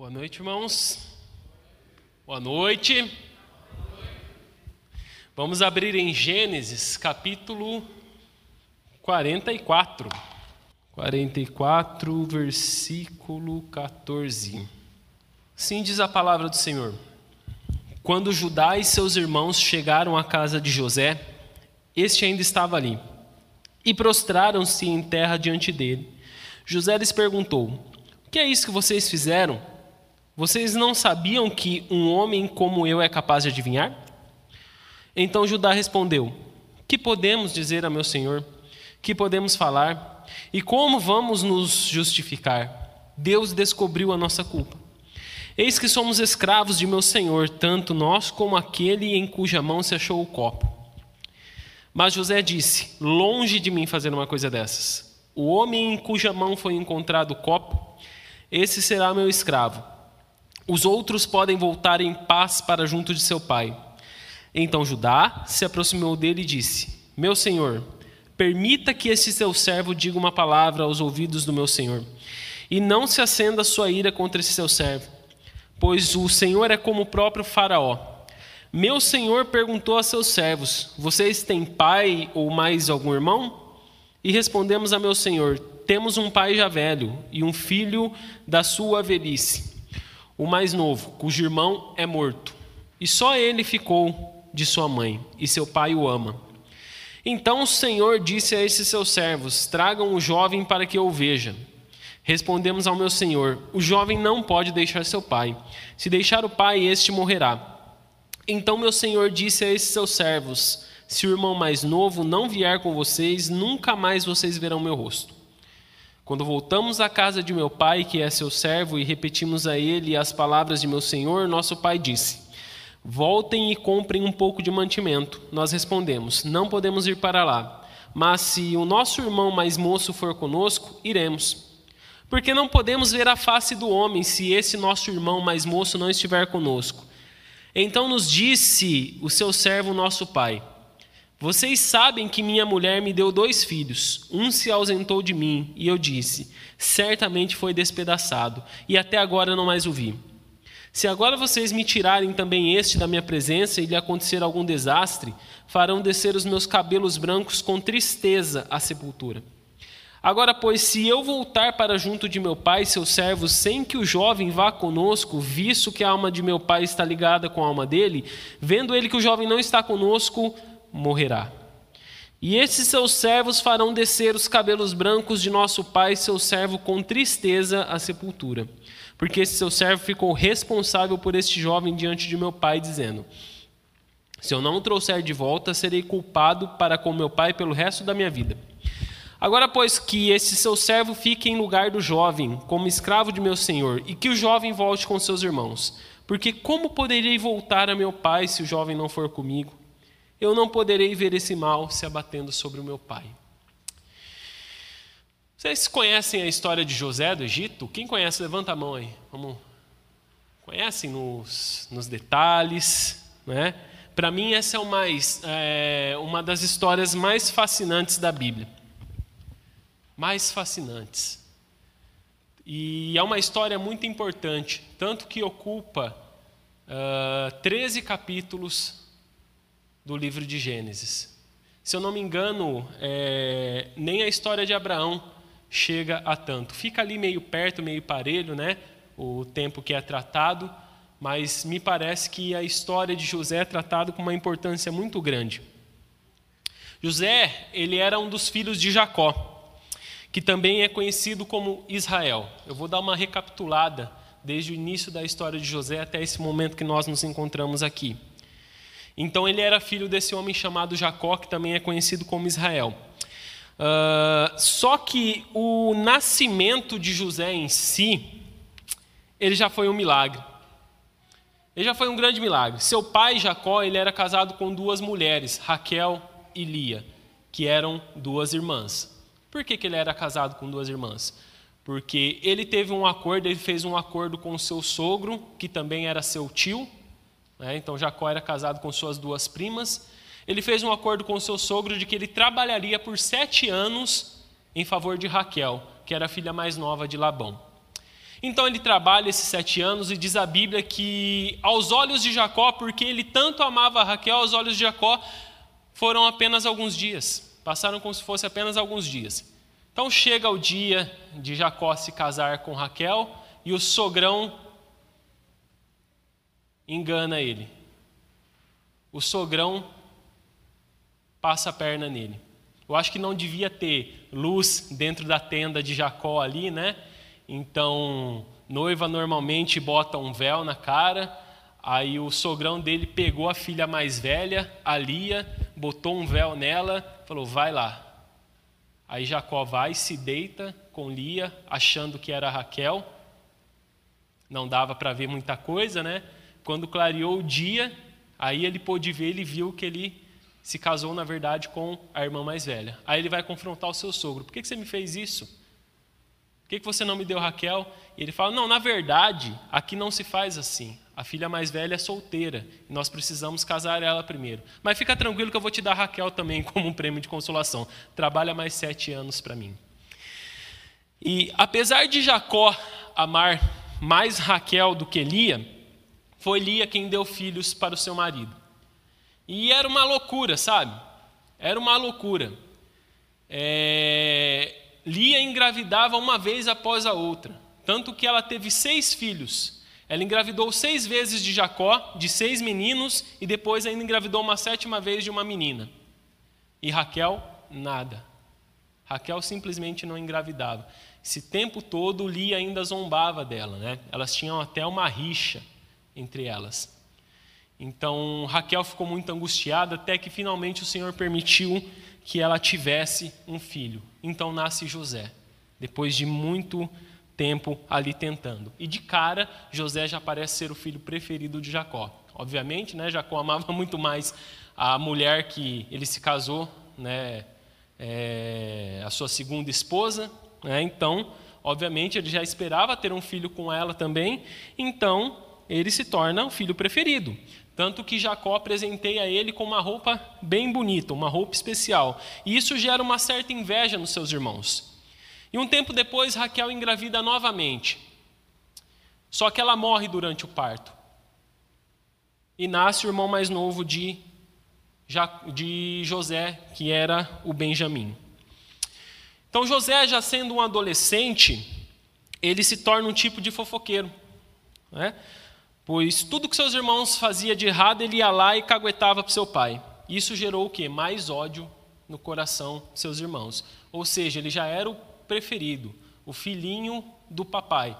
Boa noite, irmãos. Boa noite. Vamos abrir em Gênesis, capítulo 44. 44, versículo 14. Assim diz a palavra do Senhor. Quando Judá e seus irmãos chegaram à casa de José, este ainda estava ali, e prostraram-se em terra diante dele. José lhes perguntou: O que é isso que vocês fizeram? Vocês não sabiam que um homem como eu é capaz de adivinhar? Então Judá respondeu: Que podemos dizer a meu senhor? Que podemos falar? E como vamos nos justificar? Deus descobriu a nossa culpa. Eis que somos escravos de meu senhor, tanto nós como aquele em cuja mão se achou o copo. Mas José disse: Longe de mim fazer uma coisa dessas. O homem em cuja mão foi encontrado o copo, esse será meu escravo os outros podem voltar em paz para junto de seu pai. Então Judá se aproximou dele e disse: Meu senhor, permita que este seu servo diga uma palavra aos ouvidos do meu senhor, e não se acenda sua ira contra esse seu servo, pois o senhor é como o próprio Faraó. Meu senhor perguntou a seus servos: Vocês têm pai ou mais algum irmão? E respondemos a meu senhor: Temos um pai já velho e um filho da sua velhice o mais novo, cujo irmão é morto, e só ele ficou de sua mãe, e seu pai o ama. Então o Senhor disse a esses seus servos: Tragam o jovem para que eu o veja. Respondemos ao meu senhor: O jovem não pode deixar seu pai. Se deixar o pai, este morrerá. Então meu senhor disse a esses seus servos: Se o irmão mais novo não vier com vocês, nunca mais vocês verão meu rosto. Quando voltamos à casa de meu pai, que é seu servo, e repetimos a ele as palavras de meu senhor, nosso pai disse: Voltem e comprem um pouco de mantimento. Nós respondemos: Não podemos ir para lá. Mas se o nosso irmão mais moço for conosco, iremos. Porque não podemos ver a face do homem se esse nosso irmão mais moço não estiver conosco. Então nos disse o seu servo, nosso pai: vocês sabem que minha mulher me deu dois filhos. Um se ausentou de mim, e eu disse: Certamente foi despedaçado, e até agora não mais o vi. Se agora vocês me tirarem também este da minha presença e lhe acontecer algum desastre, farão descer os meus cabelos brancos com tristeza à sepultura. Agora, pois, se eu voltar para junto de meu pai, seu servo, sem que o jovem vá conosco, visto que a alma de meu pai está ligada com a alma dele, vendo ele que o jovem não está conosco, morrerá. E esses seus servos farão descer os cabelos brancos de nosso pai, seu servo, com tristeza à sepultura. Porque esse seu servo ficou responsável por este jovem diante de meu pai, dizendo: Se eu não o trouxer de volta, serei culpado para com meu pai pelo resto da minha vida. Agora, pois, que esse seu servo fique em lugar do jovem, como escravo de meu senhor, e que o jovem volte com seus irmãos. Porque como poderei voltar a meu pai se o jovem não for comigo? Eu não poderei ver esse mal se abatendo sobre o meu pai. Vocês conhecem a história de José do Egito? Quem conhece, levanta a mão aí. Vamos. Conhecem nos, nos detalhes, né? Para mim, essa é, mais, é uma das histórias mais fascinantes da Bíblia. Mais fascinantes. E é uma história muito importante, tanto que ocupa uh, 13 capítulos do livro de Gênesis. Se eu não me engano, é, nem a história de Abraão chega a tanto. Fica ali meio perto, meio parelho, né? O tempo que é tratado, mas me parece que a história de José é tratada com uma importância muito grande. José, ele era um dos filhos de Jacó, que também é conhecido como Israel. Eu vou dar uma recapitulada desde o início da história de José até esse momento que nós nos encontramos aqui. Então ele era filho desse homem chamado Jacó, que também é conhecido como Israel. Uh, só que o nascimento de José em si, ele já foi um milagre. Ele já foi um grande milagre. Seu pai, Jacó, ele era casado com duas mulheres, Raquel e Lia, que eram duas irmãs. Por que, que ele era casado com duas irmãs? Porque ele teve um acordo, ele fez um acordo com seu sogro, que também era seu tio, né? Então Jacó era casado com suas duas primas. Ele fez um acordo com seu sogro de que ele trabalharia por sete anos em favor de Raquel, que era a filha mais nova de Labão. Então ele trabalha esses sete anos e diz a Bíblia que, aos olhos de Jacó, porque ele tanto amava Raquel, aos olhos de Jacó, foram apenas alguns dias. Passaram como se fosse apenas alguns dias. Então chega o dia de Jacó se casar com Raquel e o sogrão engana ele. O sogrão passa a perna nele. Eu acho que não devia ter luz dentro da tenda de Jacó ali, né? Então, noiva normalmente bota um véu na cara. Aí o sogrão dele pegou a filha mais velha, a Lia, botou um véu nela, falou: "Vai lá". Aí Jacó vai, se deita com Lia, achando que era Raquel. Não dava para ver muita coisa, né? Quando clareou o dia, aí ele pôde ver, ele viu que ele se casou, na verdade, com a irmã mais velha. Aí ele vai confrontar o seu sogro: Por que você me fez isso? que, que você não me deu Raquel? E ele fala: Não, na verdade, aqui não se faz assim. A filha mais velha é solteira e nós precisamos casar ela primeiro. Mas fica tranquilo que eu vou te dar Raquel também como um prêmio de consolação. Trabalha mais sete anos para mim. E apesar de Jacó amar mais Raquel do que Lia, foi Lia quem deu filhos para o seu marido. E era uma loucura, sabe? Era uma loucura. É... Lia engravidava uma vez após a outra, tanto que ela teve seis filhos. Ela engravidou seis vezes de Jacó, de seis meninos, e depois ainda engravidou uma sétima vez de uma menina. E Raquel, nada. Raquel simplesmente não engravidava. Esse tempo todo, Lia ainda zombava dela, né? Elas tinham até uma rixa entre elas. Então, Raquel ficou muito angustiada, até que finalmente o Senhor permitiu que ela tivesse um filho. Então nasce José, depois de muito tempo ali tentando. E de cara, José já parece ser o filho preferido de Jacó. Obviamente, né, Jacó amava muito mais a mulher que ele se casou, né, é, a sua segunda esposa. Né, então, obviamente, ele já esperava ter um filho com ela também. Então, ele se torna o filho preferido. Tanto que Jacó presenteia ele com uma roupa bem bonita, uma roupa especial. E isso gera uma certa inveja nos seus irmãos. E um tempo depois, Raquel engravida novamente. Só que ela morre durante o parto. E nasce o irmão mais novo de, de José, que era o Benjamim. Então, José, já sendo um adolescente, ele se torna um tipo de fofoqueiro. Né? Pois tudo que seus irmãos fazia de errado, ele ia lá e caguetava para seu pai. Isso gerou o quê? Mais ódio no coração de seus irmãos. Ou seja, ele já era o preferido, o filhinho do papai.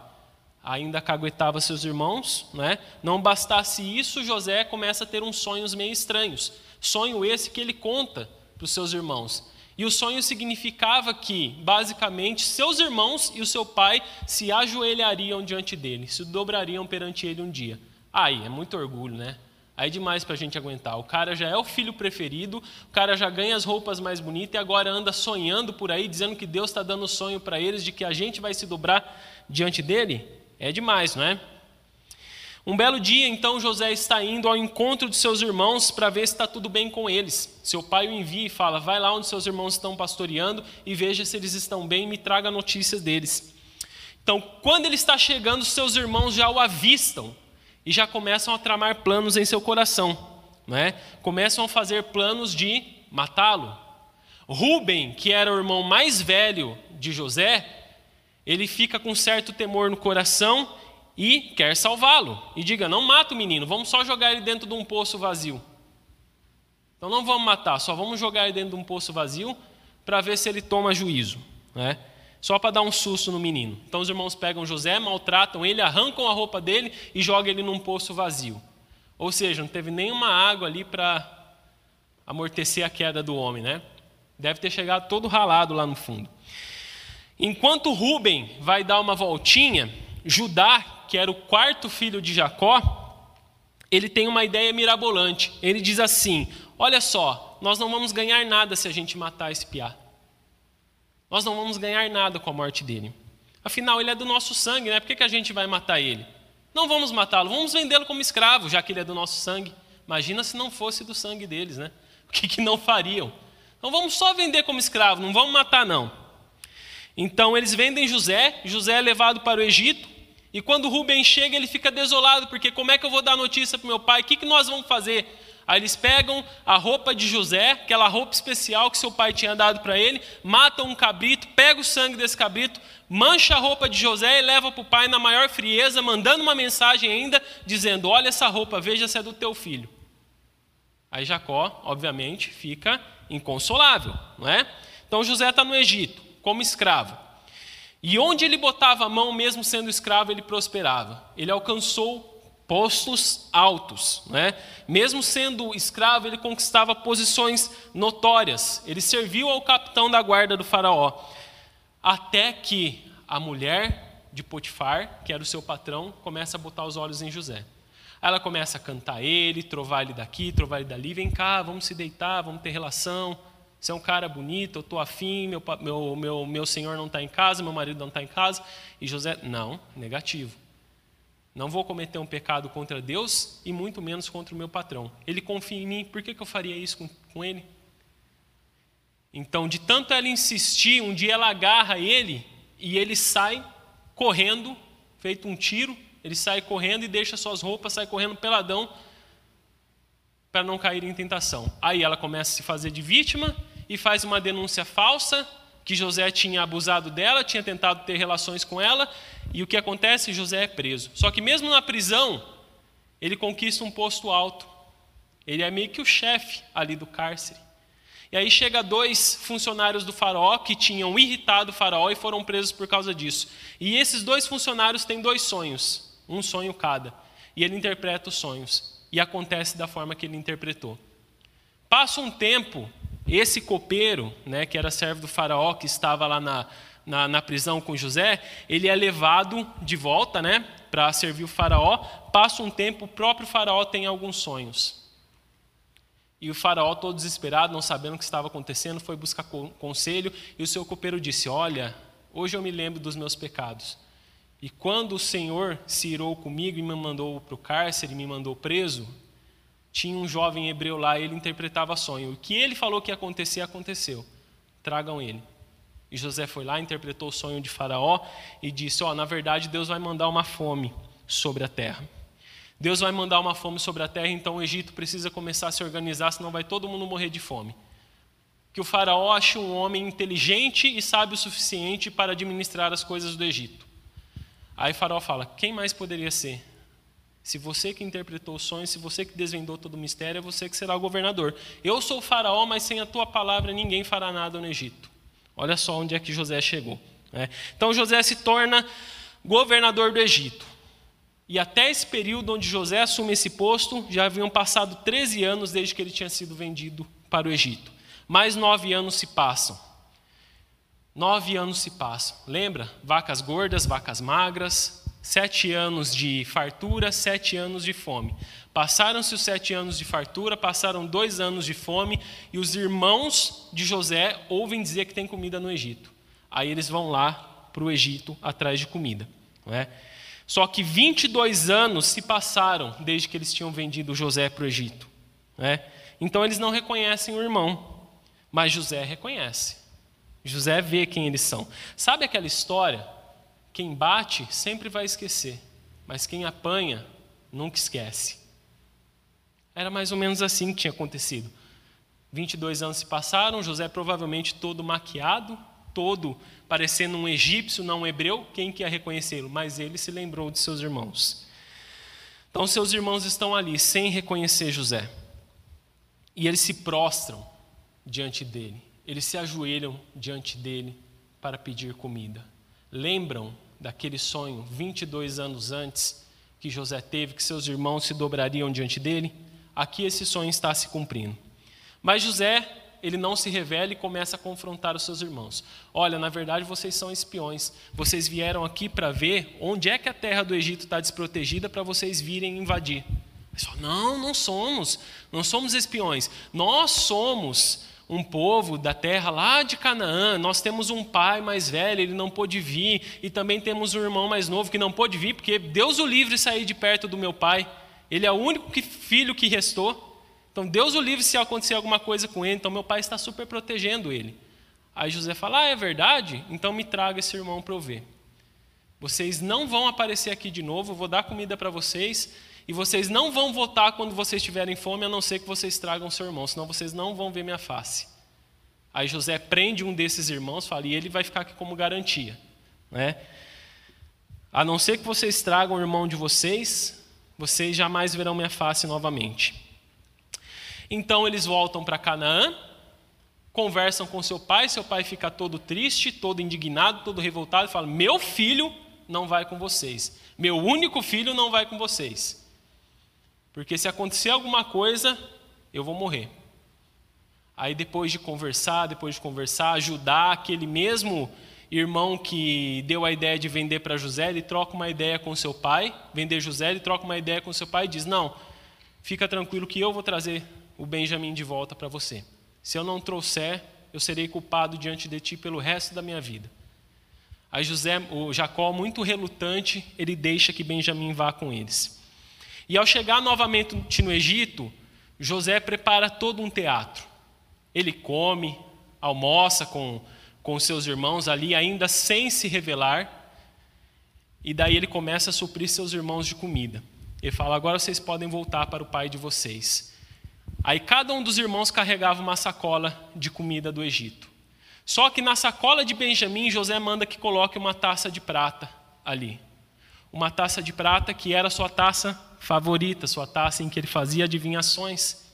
Ainda caguetava seus irmãos, né? Não bastasse isso, José começa a ter uns sonhos meio estranhos. Sonho esse que ele conta para os seus irmãos. E o sonho significava que, basicamente, seus irmãos e o seu pai se ajoelhariam diante dele, se dobrariam perante ele um dia. Aí, é muito orgulho, né? Aí é demais para a gente aguentar. O cara já é o filho preferido, o cara já ganha as roupas mais bonitas e agora anda sonhando por aí, dizendo que Deus está dando sonho para eles de que a gente vai se dobrar diante dele. É demais, não é? Um belo dia, então, José está indo ao encontro de seus irmãos para ver se está tudo bem com eles. Seu pai o envia e fala: Vai lá onde seus irmãos estão pastoreando e veja se eles estão bem e me traga notícias deles. Então, quando ele está chegando, seus irmãos já o avistam e já começam a tramar planos em seu coração. Né? Começam a fazer planos de matá-lo. Rubem, que era o irmão mais velho de José, ele fica com certo temor no coração e quer salvá-lo. E diga: não mata o menino, vamos só jogar ele dentro de um poço vazio. Então não vamos matar, só vamos jogar ele dentro de um poço vazio para ver se ele toma juízo. Né? Só para dar um susto no menino. Então os irmãos pegam José, maltratam ele, arrancam a roupa dele e jogam ele num poço vazio. Ou seja, não teve nenhuma água ali para amortecer a queda do homem, né? Deve ter chegado todo ralado lá no fundo. Enquanto Rubem vai dar uma voltinha, Judá que era o quarto filho de Jacó, ele tem uma ideia mirabolante. Ele diz assim: Olha só, nós não vamos ganhar nada se a gente matar esse piá. Nós não vamos ganhar nada com a morte dele. Afinal, ele é do nosso sangue, né? Por que, que a gente vai matar ele? Não vamos matá-lo, vamos vendê-lo como escravo, já que ele é do nosso sangue. Imagina se não fosse do sangue deles, né? O que, que não fariam? Então vamos só vender como escravo, não vamos matar, não. Então eles vendem José, José é levado para o Egito, E quando Rubem chega, ele fica desolado, porque como é que eu vou dar notícia para meu pai? O que, que nós vamos fazer? Aí eles pegam a roupa de José, aquela roupa especial que seu pai tinha dado para ele, matam um cabrito, pega o sangue desse cabrito, mancha a roupa de José e leva para o pai na maior frieza, mandando uma mensagem ainda, dizendo: Olha essa roupa, veja se é do teu filho. Aí Jacó, obviamente, fica inconsolável, não é? Então José está no Egito, como escravo. E onde ele botava a mão, mesmo sendo escravo, ele prosperava. Ele alcançou postos altos, né? Mesmo sendo escravo, ele conquistava posições notórias. Ele serviu ao capitão da guarda do faraó, até que a mulher de Potifar, que era o seu patrão, começa a botar os olhos em José. Ela começa a cantar ele, trovar ele daqui, trovar ele dali, vem cá, vamos se deitar, vamos ter relação. Você é um cara bonito, eu estou afim, meu, meu, meu, meu senhor não está em casa, meu marido não está em casa. E José, não, negativo. Não vou cometer um pecado contra Deus e muito menos contra o meu patrão. Ele confia em mim, por que, que eu faria isso com, com ele? Então, de tanto ela insistir, um dia ela agarra ele e ele sai correndo, feito um tiro, ele sai correndo e deixa suas roupas, sai correndo peladão para não cair em tentação. Aí ela começa a se fazer de vítima e faz uma denúncia falsa que José tinha abusado dela, tinha tentado ter relações com ela, e o que acontece? José é preso. Só que mesmo na prisão, ele conquista um posto alto. Ele é meio que o chefe ali do cárcere. E aí chega dois funcionários do faraó que tinham irritado o faraó e foram presos por causa disso. E esses dois funcionários têm dois sonhos, um sonho cada. E ele interpreta os sonhos. E acontece da forma que ele interpretou. Passa um tempo, esse copeiro, né, que era servo do faraó, que estava lá na, na, na prisão com José, ele é levado de volta né, para servir o faraó. Passa um tempo, o próprio faraó tem alguns sonhos. E o faraó, todo desesperado, não sabendo o que estava acontecendo, foi buscar conselho. E o seu copeiro disse: Olha, hoje eu me lembro dos meus pecados. E quando o Senhor se irou comigo e me mandou para o cárcere, me mandou preso, tinha um jovem hebreu lá, ele interpretava sonho. O que ele falou que ia acontecer, aconteceu. Tragam ele. E José foi lá, interpretou o sonho de Faraó e disse: Ó, oh, na verdade, Deus vai mandar uma fome sobre a terra. Deus vai mandar uma fome sobre a terra, então o Egito precisa começar a se organizar, senão vai todo mundo morrer de fome. Que o Faraó ache um homem inteligente e sábio o suficiente para administrar as coisas do Egito. Aí Faraó fala: Quem mais poderia ser? Se você que interpretou o sonho, se você que desvendou todo o mistério, é você que será o governador. Eu sou o faraó, mas sem a tua palavra ninguém fará nada no Egito. Olha só onde é que José chegou. Né? Então José se torna governador do Egito. E até esse período onde José assume esse posto, já haviam passado 13 anos desde que ele tinha sido vendido para o Egito. Mais nove anos se passam. Nove anos se passam. Lembra? Vacas gordas, vacas magras, Sete anos de fartura, sete anos de fome. Passaram-se os sete anos de fartura, passaram dois anos de fome, e os irmãos de José ouvem dizer que tem comida no Egito. Aí eles vão lá para o Egito atrás de comida. Não é? Só que 22 anos se passaram desde que eles tinham vendido José para o Egito. Não é? Então eles não reconhecem o irmão, mas José reconhece. José vê quem eles são. Sabe aquela história quem bate sempre vai esquecer, mas quem apanha nunca esquece. Era mais ou menos assim que tinha acontecido. 22 anos se passaram, José provavelmente todo maquiado, todo parecendo um egípcio, não um hebreu, quem que ia reconhecê-lo? Mas ele se lembrou de seus irmãos. Então seus irmãos estão ali sem reconhecer José. E eles se prostram diante dele. Eles se ajoelham diante dele para pedir comida lembram daquele sonho 22 anos antes que José teve, que seus irmãos se dobrariam diante dele? Aqui esse sonho está se cumprindo. Mas José, ele não se revela e começa a confrontar os seus irmãos. Olha, na verdade vocês são espiões. Vocês vieram aqui para ver onde é que a terra do Egito está desprotegida para vocês virem invadir. Não, não somos. Não somos espiões. Nós somos um povo da terra lá de Canaã. Nós temos um pai mais velho, ele não pôde vir, e também temos um irmão mais novo que não pôde vir, porque Deus o livre sair de perto do meu pai. Ele é o único filho que restou. Então, Deus o livre se acontecer alguma coisa com ele. Então, meu pai está super protegendo ele. Aí José fala: Ah, é verdade? Então me traga esse irmão para eu ver. Vocês não vão aparecer aqui de novo, vou dar comida para vocês, e vocês não vão voltar quando vocês tiverem fome, a não ser que vocês tragam seu irmão, senão vocês não vão ver minha face. Aí José prende um desses irmãos, fala, e ele vai ficar aqui como garantia. Né? A não ser que vocês tragam o irmão de vocês, vocês jamais verão minha face novamente. Então eles voltam para Canaã, conversam com seu pai, seu pai fica todo triste, todo indignado, todo revoltado, e fala: Meu filho não vai com vocês, meu único filho não vai com vocês, porque se acontecer alguma coisa, eu vou morrer. Aí depois de conversar, depois de conversar, ajudar aquele mesmo irmão que deu a ideia de vender para José, ele troca uma ideia com seu pai, vender José, ele troca uma ideia com seu pai e diz: Não, fica tranquilo que eu vou trazer o Benjamim de volta para você. Se eu não trouxer, eu serei culpado diante de ti pelo resto da minha vida. Aí José, o Jacó, muito relutante, ele deixa que Benjamim vá com eles. E ao chegar novamente no Egito, José prepara todo um teatro. Ele come, almoça com com seus irmãos ali, ainda sem se revelar. E daí ele começa a suprir seus irmãos de comida. Ele fala: agora vocês podem voltar para o pai de vocês. Aí cada um dos irmãos carregava uma sacola de comida do Egito. Só que na sacola de Benjamim, José manda que coloque uma taça de prata ali. Uma taça de prata que era sua taça favorita, sua taça em que ele fazia adivinhações.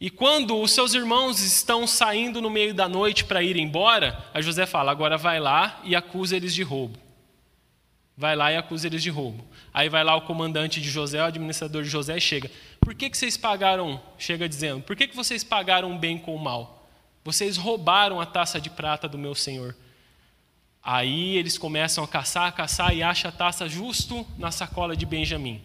E quando os seus irmãos estão saindo no meio da noite para ir embora, a José fala: agora vai lá e acusa eles de roubo. Vai lá e acusa eles de roubo. Aí vai lá o comandante de José, o administrador de José, e chega. Por que, que vocês pagaram? Chega dizendo: Por que, que vocês pagaram bem com o mal? Vocês roubaram a taça de prata do meu senhor. Aí eles começam a caçar, a caçar e acham a taça justo na sacola de Benjamim.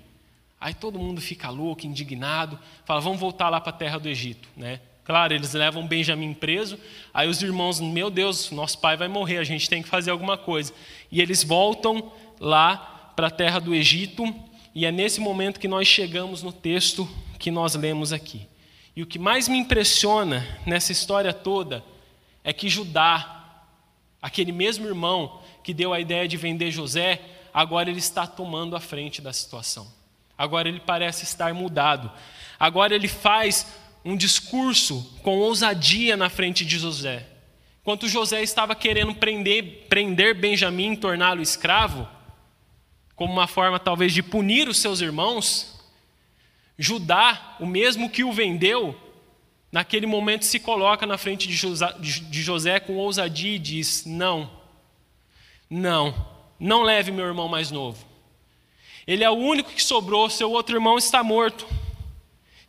Aí todo mundo fica louco, indignado, fala: vamos voltar lá para a terra do Egito. Né? Claro, eles levam Benjamim preso. Aí os irmãos, meu Deus, nosso pai vai morrer, a gente tem que fazer alguma coisa. E eles voltam lá para a terra do Egito. E é nesse momento que nós chegamos no texto que nós lemos aqui. E o que mais me impressiona nessa história toda é que Judá, aquele mesmo irmão que deu a ideia de vender José, agora ele está tomando a frente da situação. Agora ele parece estar mudado. Agora ele faz um discurso com ousadia na frente de José. Enquanto José estava querendo prender, prender Benjamim, torná-lo escravo, como uma forma talvez de punir os seus irmãos, Judá, o mesmo que o vendeu, naquele momento se coloca na frente de José, de José com ousadia e diz: Não, não, não leve meu irmão mais novo. Ele é o único que sobrou, seu outro irmão está morto.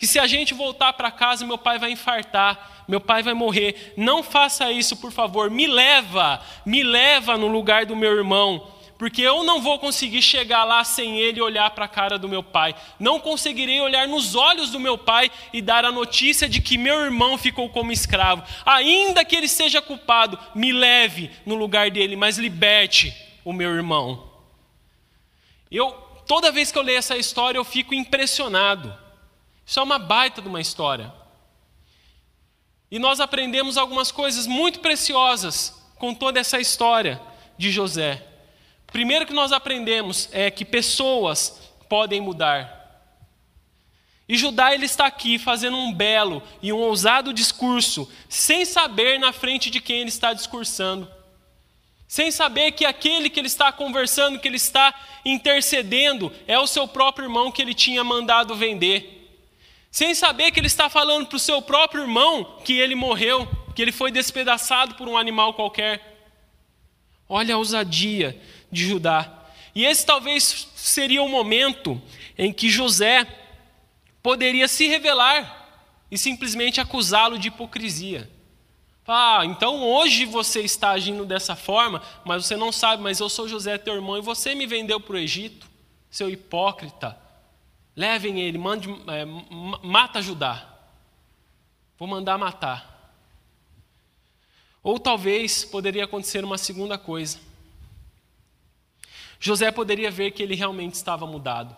E se a gente voltar para casa, meu pai vai infartar, meu pai vai morrer. Não faça isso, por favor. Me leva, me leva no lugar do meu irmão, porque eu não vou conseguir chegar lá sem ele olhar para a cara do meu pai. Não conseguirei olhar nos olhos do meu pai e dar a notícia de que meu irmão ficou como escravo. Ainda que ele seja culpado, me leve no lugar dele, mas liberte o meu irmão. Eu toda vez que eu leio essa história eu fico impressionado. Isso é uma baita de uma história. E nós aprendemos algumas coisas muito preciosas com toda essa história de José. Primeiro que nós aprendemos é que pessoas podem mudar. E Judá ele está aqui fazendo um belo e um ousado discurso, sem saber na frente de quem ele está discursando sem saber que aquele que ele está conversando, que ele está intercedendo, é o seu próprio irmão que ele tinha mandado vender. Sem saber que ele está falando para o seu próprio irmão que ele morreu, que ele foi despedaçado por um animal qualquer. Olha a ousadia de Judá. E esse talvez seria o momento em que José poderia se revelar e simplesmente acusá-lo de hipocrisia. Ah, então hoje você está agindo dessa forma, mas você não sabe, mas eu sou José, teu irmão, e você me vendeu para o Egito, seu hipócrita. Levem ele, mande, é, mata Judá. Vou mandar matar. Ou talvez poderia acontecer uma segunda coisa. José poderia ver que ele realmente estava mudado.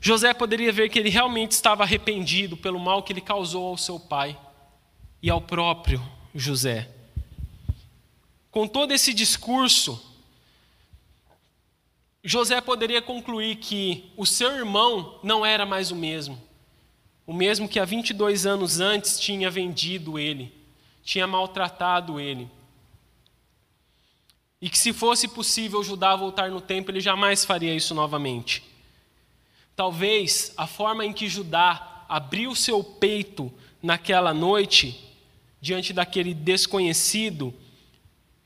José poderia ver que ele realmente estava arrependido pelo mal que ele causou ao seu pai e ao próprio José. Com todo esse discurso, José poderia concluir que o seu irmão não era mais o mesmo. O mesmo que há 22 anos antes tinha vendido ele, tinha maltratado ele. E que se fosse possível Judá voltar no tempo, ele jamais faria isso novamente. Talvez a forma em que Judá abriu seu peito naquela noite, diante daquele desconhecido,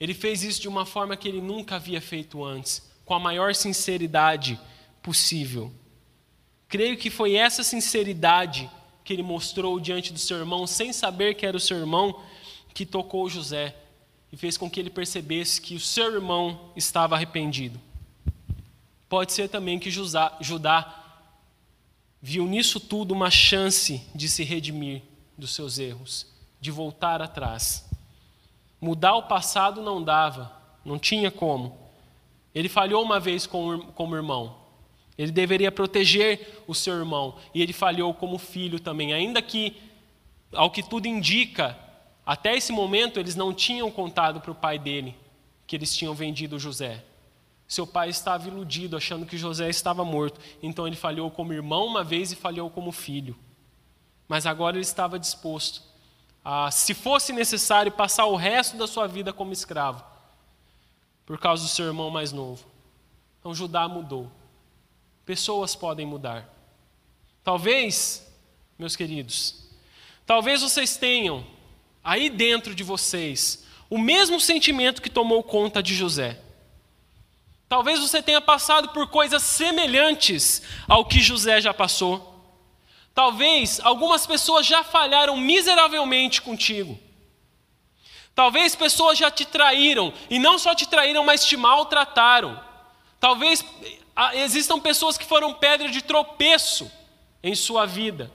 ele fez isso de uma forma que ele nunca havia feito antes, com a maior sinceridade possível. Creio que foi essa sinceridade que ele mostrou diante do seu irmão, sem saber que era o seu irmão, que tocou José e fez com que ele percebesse que o seu irmão estava arrependido. Pode ser também que Judá viu nisso tudo uma chance de se redimir dos seus erros, de voltar atrás. Mudar o passado não dava, não tinha como. Ele falhou uma vez como irmão. Ele deveria proteger o seu irmão. E ele falhou como filho também. Ainda que, ao que tudo indica, até esse momento, eles não tinham contado para o pai dele que eles tinham vendido José. Seu pai estava iludido, achando que José estava morto. Então ele falhou como irmão uma vez e falhou como filho. Mas agora ele estava disposto a, se fosse necessário, passar o resto da sua vida como escravo, por causa do seu irmão mais novo. Então Judá mudou. Pessoas podem mudar. Talvez, meus queridos, talvez vocês tenham aí dentro de vocês o mesmo sentimento que tomou conta de José. Talvez você tenha passado por coisas semelhantes ao que José já passou. Talvez algumas pessoas já falharam miseravelmente contigo. Talvez pessoas já te traíram, e não só te traíram, mas te maltrataram. Talvez ah, existam pessoas que foram pedra de tropeço em sua vida.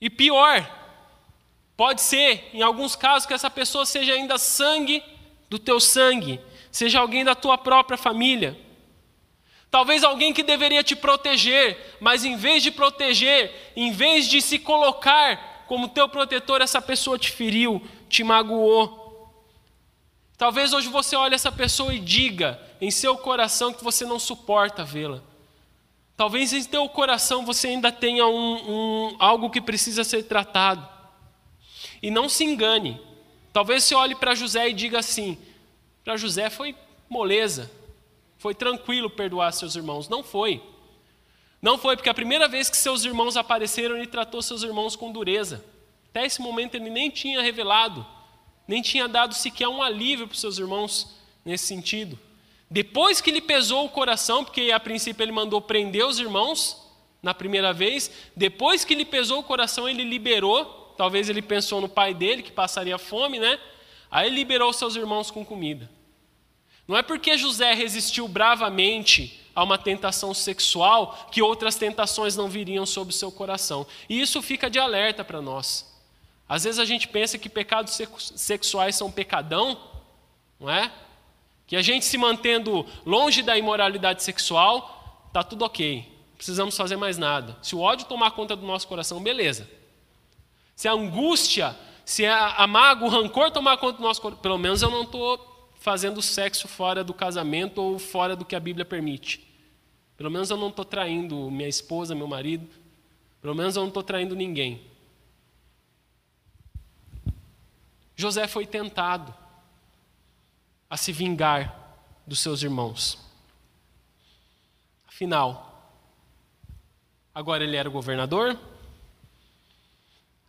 E pior, pode ser, em alguns casos, que essa pessoa seja ainda sangue do teu sangue, seja alguém da tua própria família. Talvez alguém que deveria te proteger, mas em vez de proteger, em vez de se colocar como teu protetor, essa pessoa te feriu, te magoou. Talvez hoje você olhe essa pessoa e diga em seu coração que você não suporta vê-la. Talvez em teu coração você ainda tenha um, um, algo que precisa ser tratado. E não se engane. Talvez você olhe para José e diga assim: para José foi moleza, foi tranquilo perdoar seus irmãos. Não foi. Não foi, porque a primeira vez que seus irmãos apareceram, ele tratou seus irmãos com dureza. Até esse momento ele nem tinha revelado, nem tinha dado sequer um alívio para os seus irmãos nesse sentido. Depois que lhe pesou o coração, porque a princípio ele mandou prender os irmãos na primeira vez, depois que lhe pesou o coração, ele liberou. Talvez ele pensou no pai dele, que passaria fome, né? Aí ele liberou seus irmãos com comida. Não é porque José resistiu bravamente a uma tentação sexual que outras tentações não viriam sobre o seu coração. E isso fica de alerta para nós. Às vezes a gente pensa que pecados sexuais são pecadão, não é? Que a gente se mantendo longe da imoralidade sexual, tá tudo ok. Não precisamos fazer mais nada. Se o ódio tomar conta do nosso coração, beleza. Se a angústia, se a, a mágoa, o rancor tomar conta do nosso coração, pelo menos eu não estou fazendo sexo fora do casamento ou fora do que a Bíblia permite. Pelo menos eu não estou traindo minha esposa, meu marido. Pelo menos eu não estou traindo ninguém. José foi tentado a se vingar dos seus irmãos. Afinal, agora ele era governador,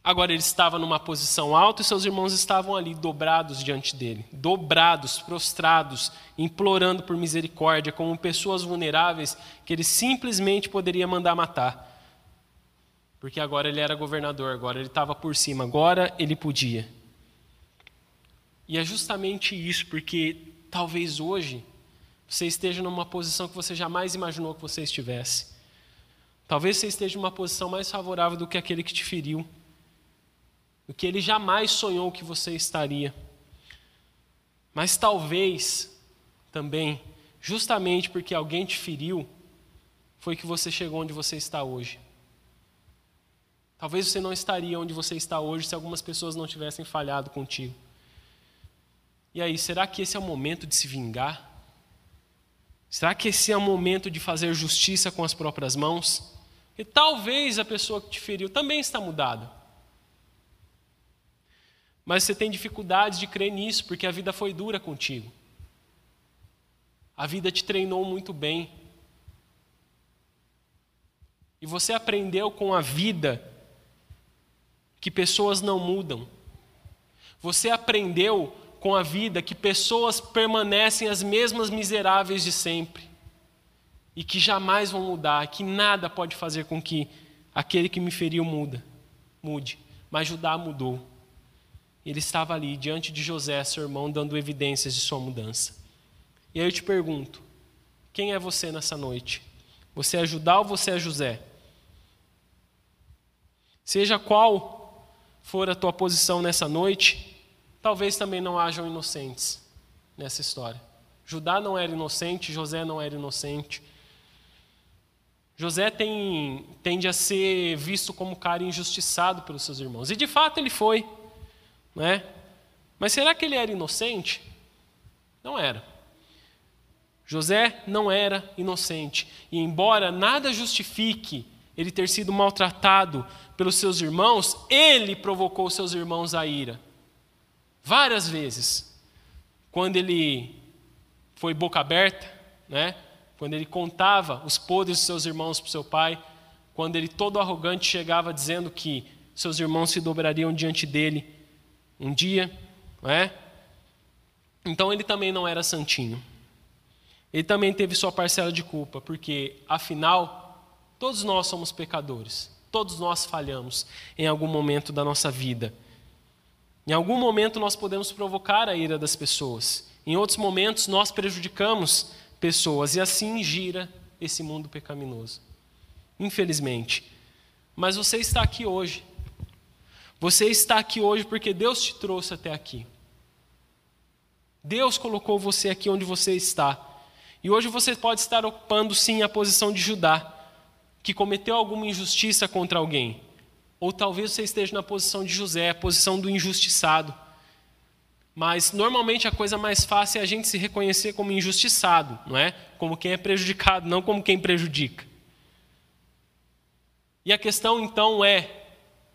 agora ele estava numa posição alta e seus irmãos estavam ali dobrados diante dele, dobrados, prostrados, implorando por misericórdia, como pessoas vulneráveis que ele simplesmente poderia mandar matar. Porque agora ele era governador, agora ele estava por cima, agora ele podia. E é justamente isso, porque talvez hoje você esteja numa posição que você jamais imaginou que você estivesse. Talvez você esteja numa posição mais favorável do que aquele que te feriu, do que ele jamais sonhou que você estaria. Mas talvez também, justamente porque alguém te feriu, foi que você chegou onde você está hoje. Talvez você não estaria onde você está hoje se algumas pessoas não tivessem falhado contigo. E aí, será que esse é o momento de se vingar? Será que esse é o momento de fazer justiça com as próprias mãos? E talvez a pessoa que te feriu também está mudada. Mas você tem dificuldade de crer nisso, porque a vida foi dura contigo. A vida te treinou muito bem. E você aprendeu com a vida que pessoas não mudam. Você aprendeu com a vida que pessoas permanecem as mesmas miseráveis de sempre e que jamais vão mudar, que nada pode fazer com que aquele que me feriu muda, mude. Mas Judá mudou. Ele estava ali diante de José, seu irmão, dando evidências de sua mudança. E aí eu te pergunto: quem é você nessa noite? Você é Judá ou você é José? Seja qual for a tua posição nessa noite, talvez também não hajam inocentes nessa história. Judá não era inocente, José não era inocente. José tem, tende a ser visto como cara injustiçado pelos seus irmãos. E de fato ele foi. Né? Mas será que ele era inocente? Não era. José não era inocente. E embora nada justifique ele ter sido maltratado pelos seus irmãos, ele provocou seus irmãos à ira. Várias vezes. Quando ele foi boca aberta, né? quando ele contava os podres de seus irmãos para o seu pai, quando ele todo arrogante chegava dizendo que seus irmãos se dobrariam diante dele um dia, não é? Então ele também não era santinho. Ele também teve sua parcela de culpa, porque afinal todos nós somos pecadores, todos nós falhamos em algum momento da nossa vida. Em algum momento nós podemos provocar a ira das pessoas. Em outros momentos nós prejudicamos pessoas e assim gira esse mundo pecaminoso. Infelizmente. Mas você está aqui hoje. Você está aqui hoje porque Deus te trouxe até aqui. Deus colocou você aqui onde você está. E hoje você pode estar ocupando sim a posição de Judá, que cometeu alguma injustiça contra alguém. Ou talvez você esteja na posição de José, a posição do injustiçado. Mas normalmente a coisa mais fácil é a gente se reconhecer como injustiçado, não é? Como quem é prejudicado, não como quem prejudica. E a questão então é,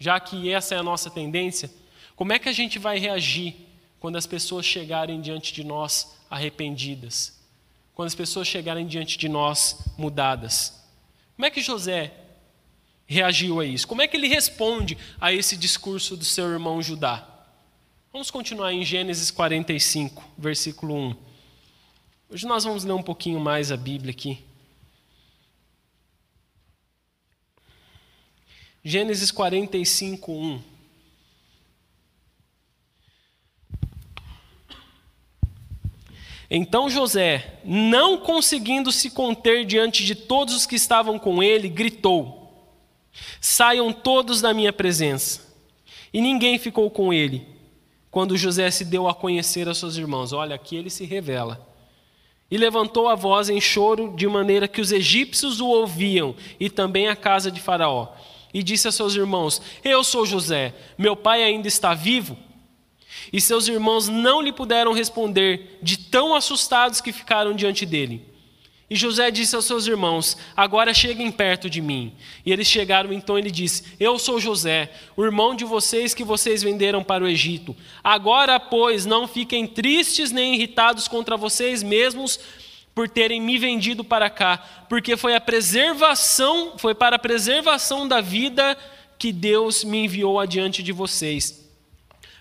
já que essa é a nossa tendência, como é que a gente vai reagir quando as pessoas chegarem diante de nós arrependidas? Quando as pessoas chegarem diante de nós mudadas? Como é que José reagiu a isso? Como é que ele responde a esse discurso do seu irmão Judá? Vamos continuar em Gênesis 45, versículo 1. Hoje nós vamos ler um pouquinho mais a Bíblia aqui. Gênesis 45, 1. Então José, não conseguindo se conter diante de todos os que estavam com ele, gritou: Saiam todos da minha presença. E ninguém ficou com ele. Quando José se deu a conhecer a seus irmãos, olha, aqui ele se revela. E levantou a voz em choro, de maneira que os egípcios o ouviam, e também a casa de Faraó. E disse a seus irmãos: Eu sou José, meu pai ainda está vivo? E seus irmãos não lhe puderam responder, de tão assustados que ficaram diante dele. E José disse aos seus irmãos: Agora cheguem perto de mim. E eles chegaram, então ele disse: Eu sou José, o irmão de vocês que vocês venderam para o Egito. Agora, pois, não fiquem tristes nem irritados contra vocês mesmos por terem me vendido para cá, porque foi a preservação, foi para a preservação da vida que Deus me enviou adiante de vocês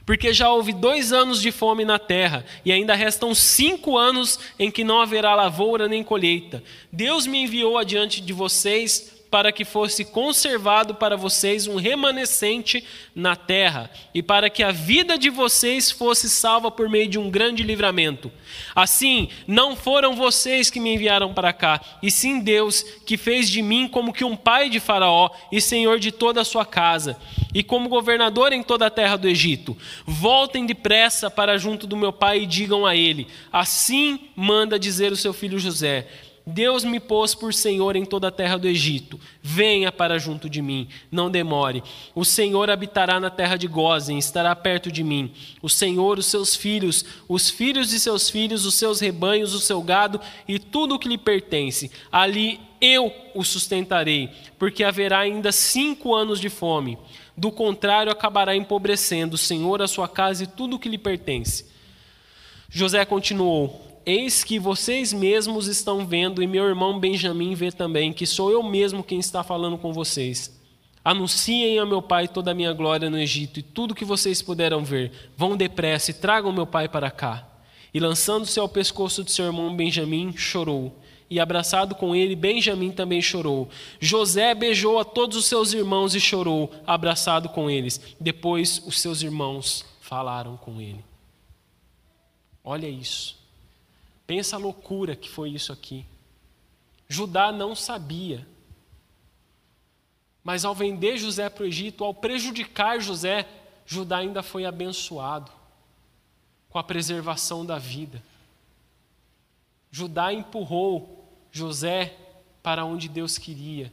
porque já houve dois anos de fome na terra, e ainda restam cinco anos em que não haverá lavoura nem colheita. Deus me enviou adiante de vocês para que fosse conservado para vocês um remanescente na terra, e para que a vida de vocês fosse salva por meio de um grande livramento. Assim, não foram vocês que me enviaram para cá, e sim Deus, que fez de mim como que um pai de Faraó e senhor de toda a sua casa, e como governador em toda a terra do Egito. Voltem depressa para junto do meu pai e digam a ele: Assim manda dizer o seu filho José Deus me pôs por Senhor em toda a terra do Egito. Venha para junto de mim, não demore. O Senhor habitará na terra de Gozem, estará perto de mim. O Senhor, os seus filhos, os filhos de seus filhos, os seus rebanhos, o seu gado e tudo o que lhe pertence. Ali eu o sustentarei, porque haverá ainda cinco anos de fome. Do contrário, acabará empobrecendo o Senhor a sua casa e tudo o que lhe pertence. José continuou: Eis que vocês mesmos estão vendo, e meu irmão Benjamim vê também, que sou eu mesmo quem está falando com vocês. Anunciem a meu pai toda a minha glória no Egito e tudo que vocês puderam ver. Vão depressa e tragam meu pai para cá. E lançando-se ao pescoço de seu irmão Benjamim, chorou. E abraçado com ele, Benjamim também chorou. José beijou a todos os seus irmãos e chorou, abraçado com eles. Depois os seus irmãos falaram com ele. Olha isso. Pensa a loucura que foi isso aqui. Judá não sabia. Mas ao vender José para o Egito, ao prejudicar José, Judá ainda foi abençoado com a preservação da vida. Judá empurrou José para onde Deus queria.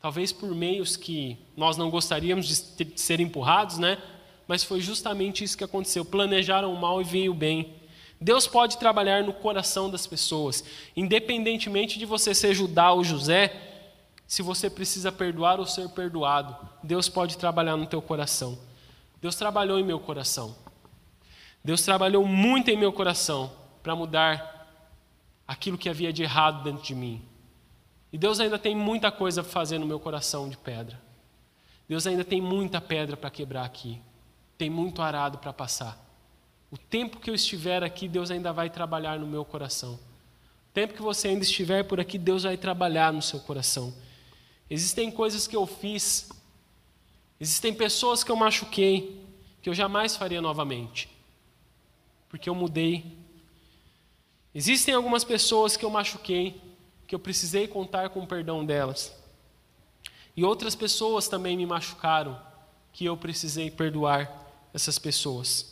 Talvez por meios que nós não gostaríamos de ser empurrados, né? Mas foi justamente isso que aconteceu. Planejaram o mal e veio o bem. Deus pode trabalhar no coração das pessoas, independentemente de você ser Judá ou José, se você precisa perdoar ou ser perdoado, Deus pode trabalhar no teu coração. Deus trabalhou em meu coração. Deus trabalhou muito em meu coração para mudar aquilo que havia de errado dentro de mim. E Deus ainda tem muita coisa para fazer no meu coração de pedra. Deus ainda tem muita pedra para quebrar aqui. Tem muito arado para passar. O tempo que eu estiver aqui, Deus ainda vai trabalhar no meu coração. O tempo que você ainda estiver por aqui, Deus vai trabalhar no seu coração. Existem coisas que eu fiz, existem pessoas que eu machuquei, que eu jamais faria novamente, porque eu mudei. Existem algumas pessoas que eu machuquei, que eu precisei contar com o perdão delas. E outras pessoas também me machucaram, que eu precisei perdoar essas pessoas.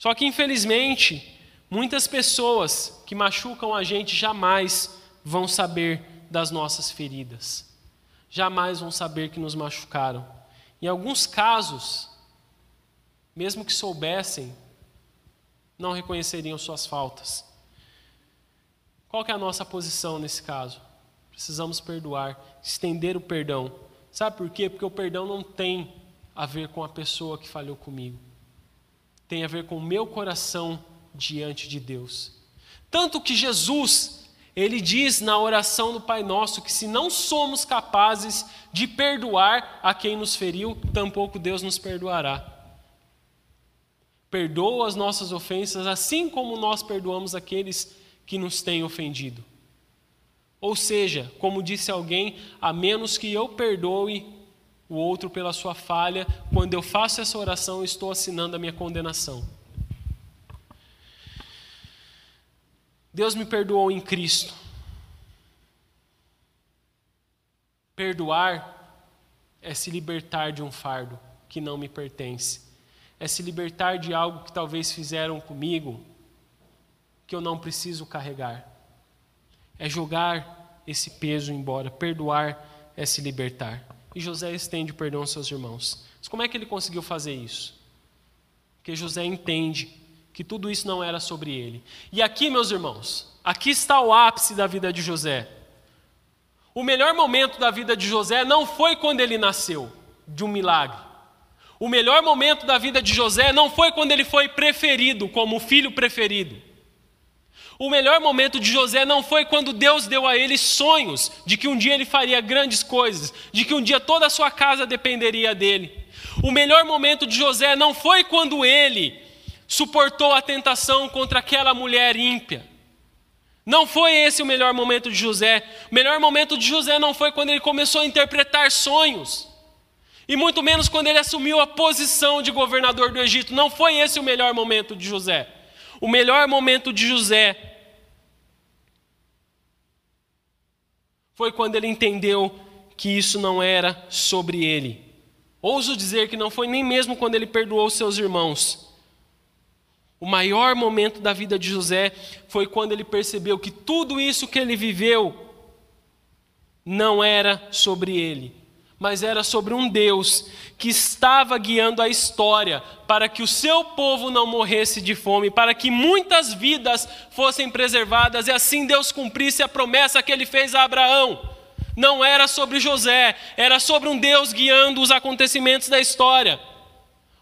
Só que, infelizmente, muitas pessoas que machucam a gente jamais vão saber das nossas feridas, jamais vão saber que nos machucaram. Em alguns casos, mesmo que soubessem, não reconheceriam suas faltas. Qual é a nossa posição nesse caso? Precisamos perdoar, estender o perdão. Sabe por quê? Porque o perdão não tem a ver com a pessoa que falhou comigo tem a ver com o meu coração diante de Deus. Tanto que Jesus, ele diz na oração do Pai Nosso que se não somos capazes de perdoar a quem nos feriu, tampouco Deus nos perdoará. Perdoa as nossas ofensas, assim como nós perdoamos aqueles que nos têm ofendido. Ou seja, como disse alguém, a menos que eu perdoe o outro pela sua falha, quando eu faço essa oração, estou assinando a minha condenação. Deus me perdoou em Cristo. Perdoar é se libertar de um fardo que não me pertence. É se libertar de algo que talvez fizeram comigo que eu não preciso carregar. É jogar esse peso embora. Perdoar é se libertar. E José estende o perdão aos seus irmãos. Mas como é que ele conseguiu fazer isso? Porque José entende que tudo isso não era sobre ele. E aqui, meus irmãos, aqui está o ápice da vida de José. O melhor momento da vida de José não foi quando ele nasceu, de um milagre. O melhor momento da vida de José não foi quando ele foi preferido como o filho preferido. O melhor momento de José não foi quando Deus deu a ele sonhos de que um dia ele faria grandes coisas, de que um dia toda a sua casa dependeria dele. O melhor momento de José não foi quando ele suportou a tentação contra aquela mulher ímpia. Não foi esse o melhor momento de José. O melhor momento de José não foi quando ele começou a interpretar sonhos. E muito menos quando ele assumiu a posição de governador do Egito. Não foi esse o melhor momento de José. O melhor momento de José foi quando ele entendeu que isso não era sobre ele. Ouso dizer que não foi nem mesmo quando ele perdoou seus irmãos. O maior momento da vida de José foi quando ele percebeu que tudo isso que ele viveu não era sobre ele, mas era sobre um Deus que estava guiando a história para que o seu povo não morresse de fome, para que muitas vidas fossem preservadas e assim Deus cumprisse a promessa que ele fez a Abraão. Não era sobre José, era sobre um Deus guiando os acontecimentos da história.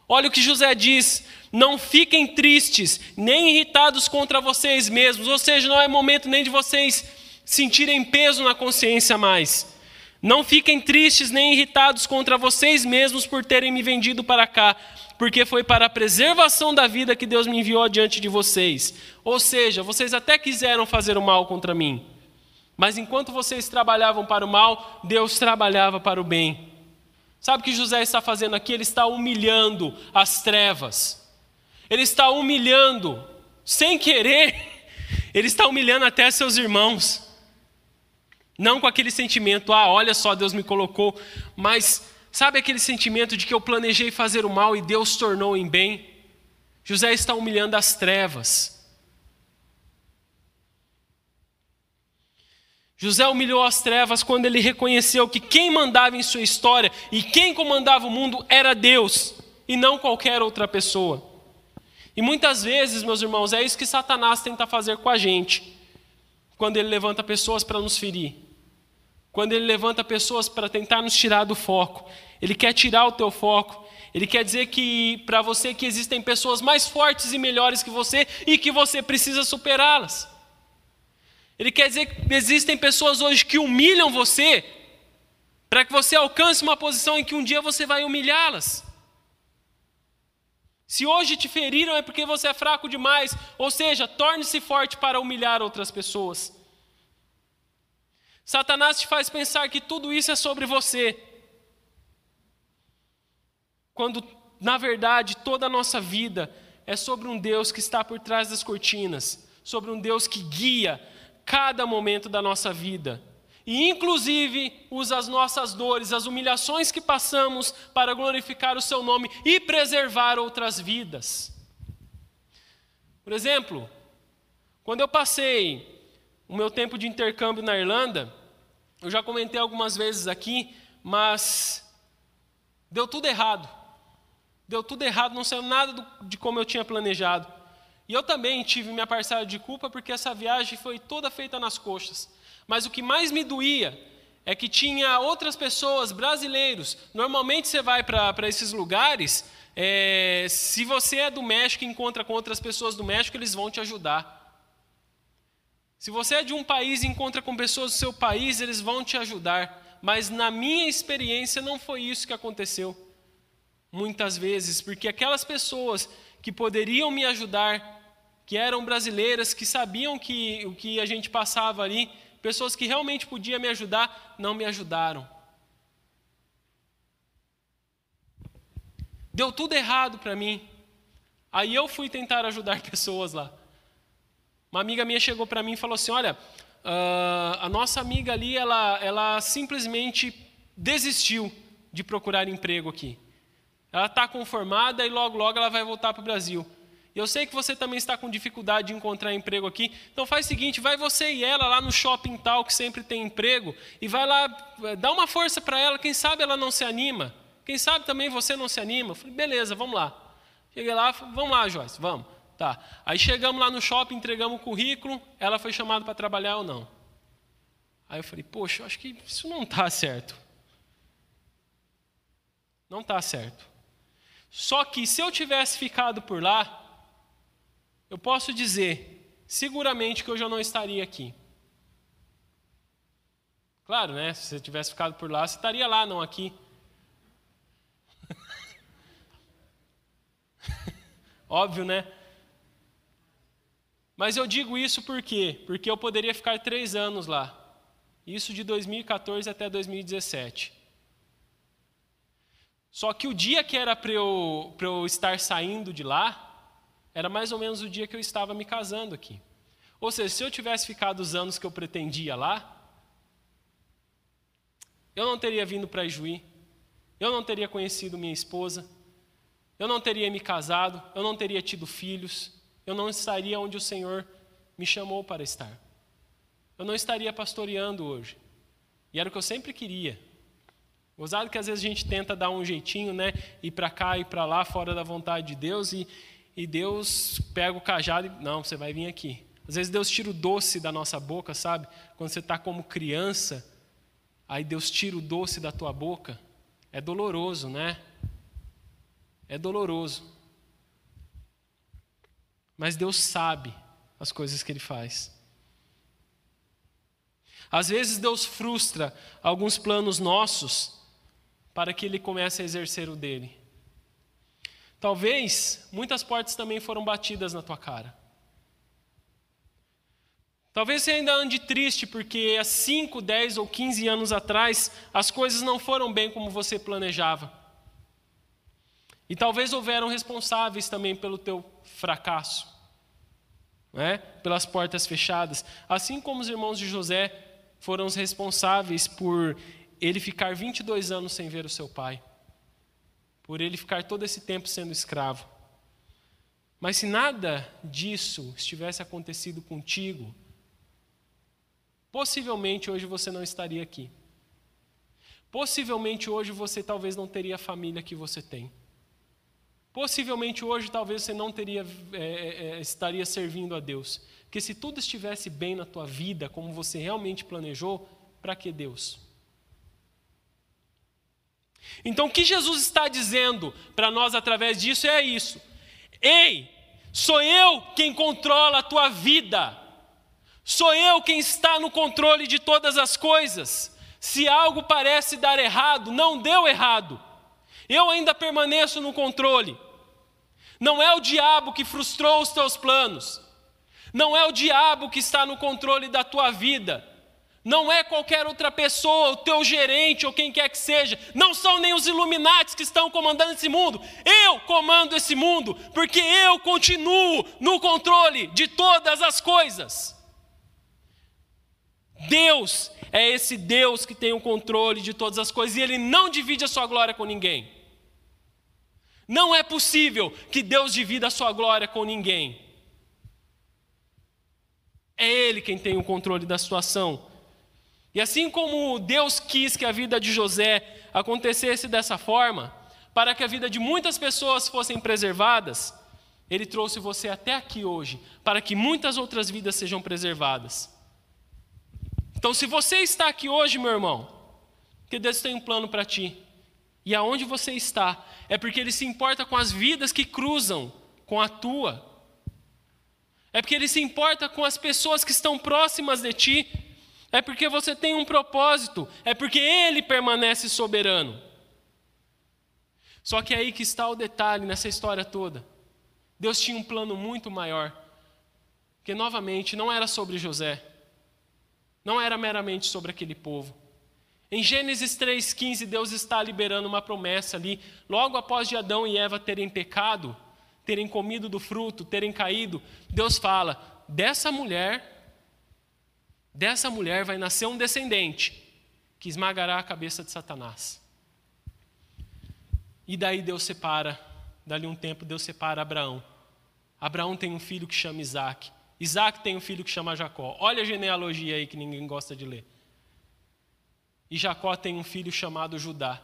Olha o que José diz: não fiquem tristes, nem irritados contra vocês mesmos, ou seja, não é momento nem de vocês sentirem peso na consciência mais. Não fiquem tristes nem irritados contra vocês mesmos por terem me vendido para cá, porque foi para a preservação da vida que Deus me enviou diante de vocês. Ou seja, vocês até quiseram fazer o mal contra mim, mas enquanto vocês trabalhavam para o mal, Deus trabalhava para o bem. Sabe o que José está fazendo aqui? Ele está humilhando as trevas. Ele está humilhando, sem querer, ele está humilhando até seus irmãos. Não com aquele sentimento, ah, olha só, Deus me colocou, mas sabe aquele sentimento de que eu planejei fazer o mal e Deus tornou em bem? José está humilhando as trevas. José humilhou as trevas quando ele reconheceu que quem mandava em sua história e quem comandava o mundo era Deus e não qualquer outra pessoa. E muitas vezes, meus irmãos, é isso que Satanás tenta fazer com a gente, quando ele levanta pessoas para nos ferir quando ele levanta pessoas para tentar nos tirar do foco. Ele quer tirar o teu foco. Ele quer dizer que para você que existem pessoas mais fortes e melhores que você e que você precisa superá-las. Ele quer dizer que existem pessoas hoje que humilham você para que você alcance uma posição em que um dia você vai humilhá-las. Se hoje te feriram é porque você é fraco demais, ou seja, torne-se forte para humilhar outras pessoas. Satanás te faz pensar que tudo isso é sobre você. Quando, na verdade, toda a nossa vida é sobre um Deus que está por trás das cortinas, sobre um Deus que guia cada momento da nossa vida. E, inclusive, usa as nossas dores, as humilhações que passamos para glorificar o Seu nome e preservar outras vidas. Por exemplo, quando eu passei o meu tempo de intercâmbio na Irlanda, eu já comentei algumas vezes aqui, mas deu tudo errado. Deu tudo errado, não saiu nada do, de como eu tinha planejado. E eu também tive minha parcela de culpa porque essa viagem foi toda feita nas coxas. Mas o que mais me doía é que tinha outras pessoas, brasileiros. Normalmente você vai para esses lugares, é, se você é do México e encontra com outras pessoas do México, eles vão te ajudar. Se você é de um país e encontra com pessoas do seu país, eles vão te ajudar. Mas na minha experiência não foi isso que aconteceu. Muitas vezes, porque aquelas pessoas que poderiam me ajudar, que eram brasileiras, que sabiam que o que a gente passava ali, pessoas que realmente podiam me ajudar, não me ajudaram. Deu tudo errado para mim. Aí eu fui tentar ajudar pessoas lá. Uma amiga minha chegou para mim e falou assim: Olha, uh, a nossa amiga ali, ela, ela simplesmente desistiu de procurar emprego aqui. Ela está conformada e logo, logo ela vai voltar para o Brasil. Eu sei que você também está com dificuldade de encontrar emprego aqui, então faz o seguinte: vai você e ela lá no shopping tal, que sempre tem emprego, e vai lá, eh, dá uma força para ela, quem sabe ela não se anima. Quem sabe também você não se anima. Eu falei, beleza, vamos lá. Cheguei lá, vamos lá, Joyce, vamos. Tá. Aí chegamos lá no shopping, entregamos o currículo, ela foi chamada para trabalhar ou não? Aí eu falei, poxa, eu acho que isso não está certo. Não está certo. Só que se eu tivesse ficado por lá, eu posso dizer, seguramente que eu já não estaria aqui. Claro, né? Se você tivesse ficado por lá, você estaria lá, não aqui. Óbvio, né? Mas eu digo isso por quê? Porque eu poderia ficar três anos lá. Isso de 2014 até 2017. Só que o dia que era para eu, eu estar saindo de lá, era mais ou menos o dia que eu estava me casando aqui. Ou seja, se eu tivesse ficado os anos que eu pretendia lá, eu não teria vindo para Ijuí, eu não teria conhecido minha esposa, eu não teria me casado, eu não teria tido filhos, eu não estaria onde o Senhor me chamou para estar. Eu não estaria pastoreando hoje. E era o que eu sempre queria. Gozado que às vezes a gente tenta dar um jeitinho, né? Ir para cá, ir para lá, fora da vontade de Deus, e, e Deus pega o cajado e. Não, você vai vir aqui. Às vezes Deus tira o doce da nossa boca, sabe? Quando você está como criança, aí Deus tira o doce da tua boca. É doloroso, né? É doloroso. Mas Deus sabe as coisas que Ele faz. Às vezes Deus frustra alguns planos nossos para que ele comece a exercer o dele. Talvez muitas portas também foram batidas na tua cara. Talvez você ainda ande triste porque há 5, 10 ou 15 anos atrás as coisas não foram bem como você planejava. E talvez houveram responsáveis também pelo teu fracasso, né? pelas portas fechadas. Assim como os irmãos de José foram os responsáveis por ele ficar 22 anos sem ver o seu pai, por ele ficar todo esse tempo sendo escravo. Mas se nada disso estivesse acontecido contigo, possivelmente hoje você não estaria aqui. Possivelmente hoje você talvez não teria a família que você tem. Possivelmente hoje talvez você não teria, é, é, é estaria servindo a Deus. Porque se tudo estivesse bem na tua vida, como você realmente planejou, para que Deus? Então, o que Jesus está dizendo para nós através disso é isso: Ei, sou eu quem controla a tua vida, sou eu quem está no controle de todas as coisas. Se algo parece dar errado, não deu errado, eu ainda permaneço no controle. Não é o diabo que frustrou os teus planos, não é o diabo que está no controle da tua vida, não é qualquer outra pessoa, o teu gerente ou quem quer que seja, não são nem os iluminatis que estão comandando esse mundo. Eu comando esse mundo, porque eu continuo no controle de todas as coisas. Deus é esse Deus que tem o controle de todas as coisas e ele não divide a sua glória com ninguém. Não é possível que Deus divida a sua glória com ninguém. É Ele quem tem o controle da situação. E assim como Deus quis que a vida de José acontecesse dessa forma, para que a vida de muitas pessoas fossem preservadas, Ele trouxe você até aqui hoje, para que muitas outras vidas sejam preservadas. Então, se você está aqui hoje, meu irmão, que Deus tem um plano para ti, e aonde você está, é porque Ele se importa com as vidas que cruzam com a tua, é porque Ele se importa com as pessoas que estão próximas de ti, é porque você tem um propósito, é porque Ele permanece soberano. Só que é aí que está o detalhe nessa história toda. Deus tinha um plano muito maior, que novamente não era sobre José, não era meramente sobre aquele povo. Em Gênesis 3,15, Deus está liberando uma promessa ali, logo após de Adão e Eva terem pecado, terem comido do fruto, terem caído, Deus fala: dessa mulher Dessa mulher vai nascer um descendente que esmagará a cabeça de Satanás. E daí Deus separa, dali um tempo Deus separa Abraão. Abraão tem um filho que chama Isaac. Isaac tem um filho que chama Jacó. Olha a genealogia aí que ninguém gosta de ler. E Jacó tem um filho chamado Judá.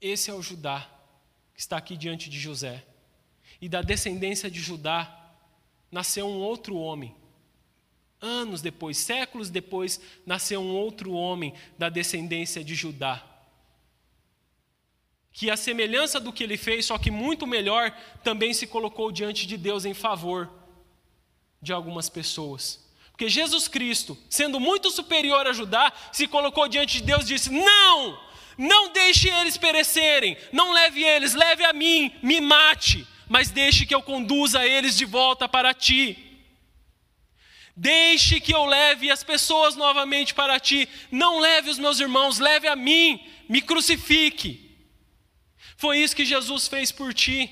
Esse é o Judá que está aqui diante de José. E da descendência de Judá nasceu um outro homem, Anos depois, séculos depois, nasceu um outro homem da descendência de Judá. Que a semelhança do que ele fez, só que muito melhor, também se colocou diante de Deus em favor de algumas pessoas. Porque Jesus Cristo, sendo muito superior a Judá, se colocou diante de Deus e disse: Não, não deixe eles perecerem, não leve eles, leve a mim, me mate, mas deixe que eu conduza eles de volta para ti. Deixe que eu leve as pessoas novamente para ti. Não leve os meus irmãos, leve a mim, me crucifique. Foi isso que Jesus fez por ti.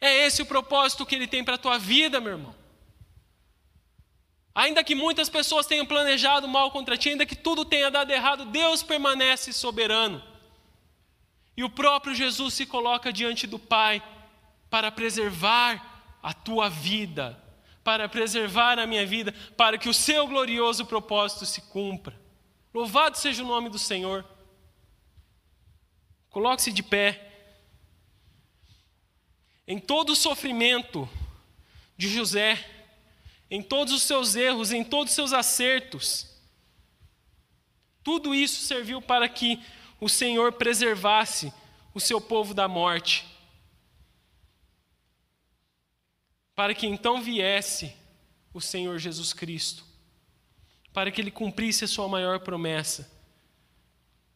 É esse o propósito que ele tem para a tua vida, meu irmão. Ainda que muitas pessoas tenham planejado mal contra ti, ainda que tudo tenha dado errado, Deus permanece soberano. E o próprio Jesus se coloca diante do Pai para preservar a tua vida, para preservar a minha vida, para que o seu glorioso propósito se cumpra. Louvado seja o nome do Senhor. Coloque-se de pé. Em todo o sofrimento de José, em todos os seus erros, em todos os seus acertos, tudo isso serviu para que o Senhor preservasse o seu povo da morte. Para que então viesse o Senhor Jesus Cristo, para que ele cumprisse a sua maior promessa.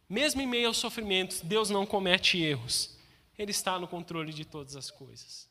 Mesmo em meio aos sofrimentos, Deus não comete erros, Ele está no controle de todas as coisas.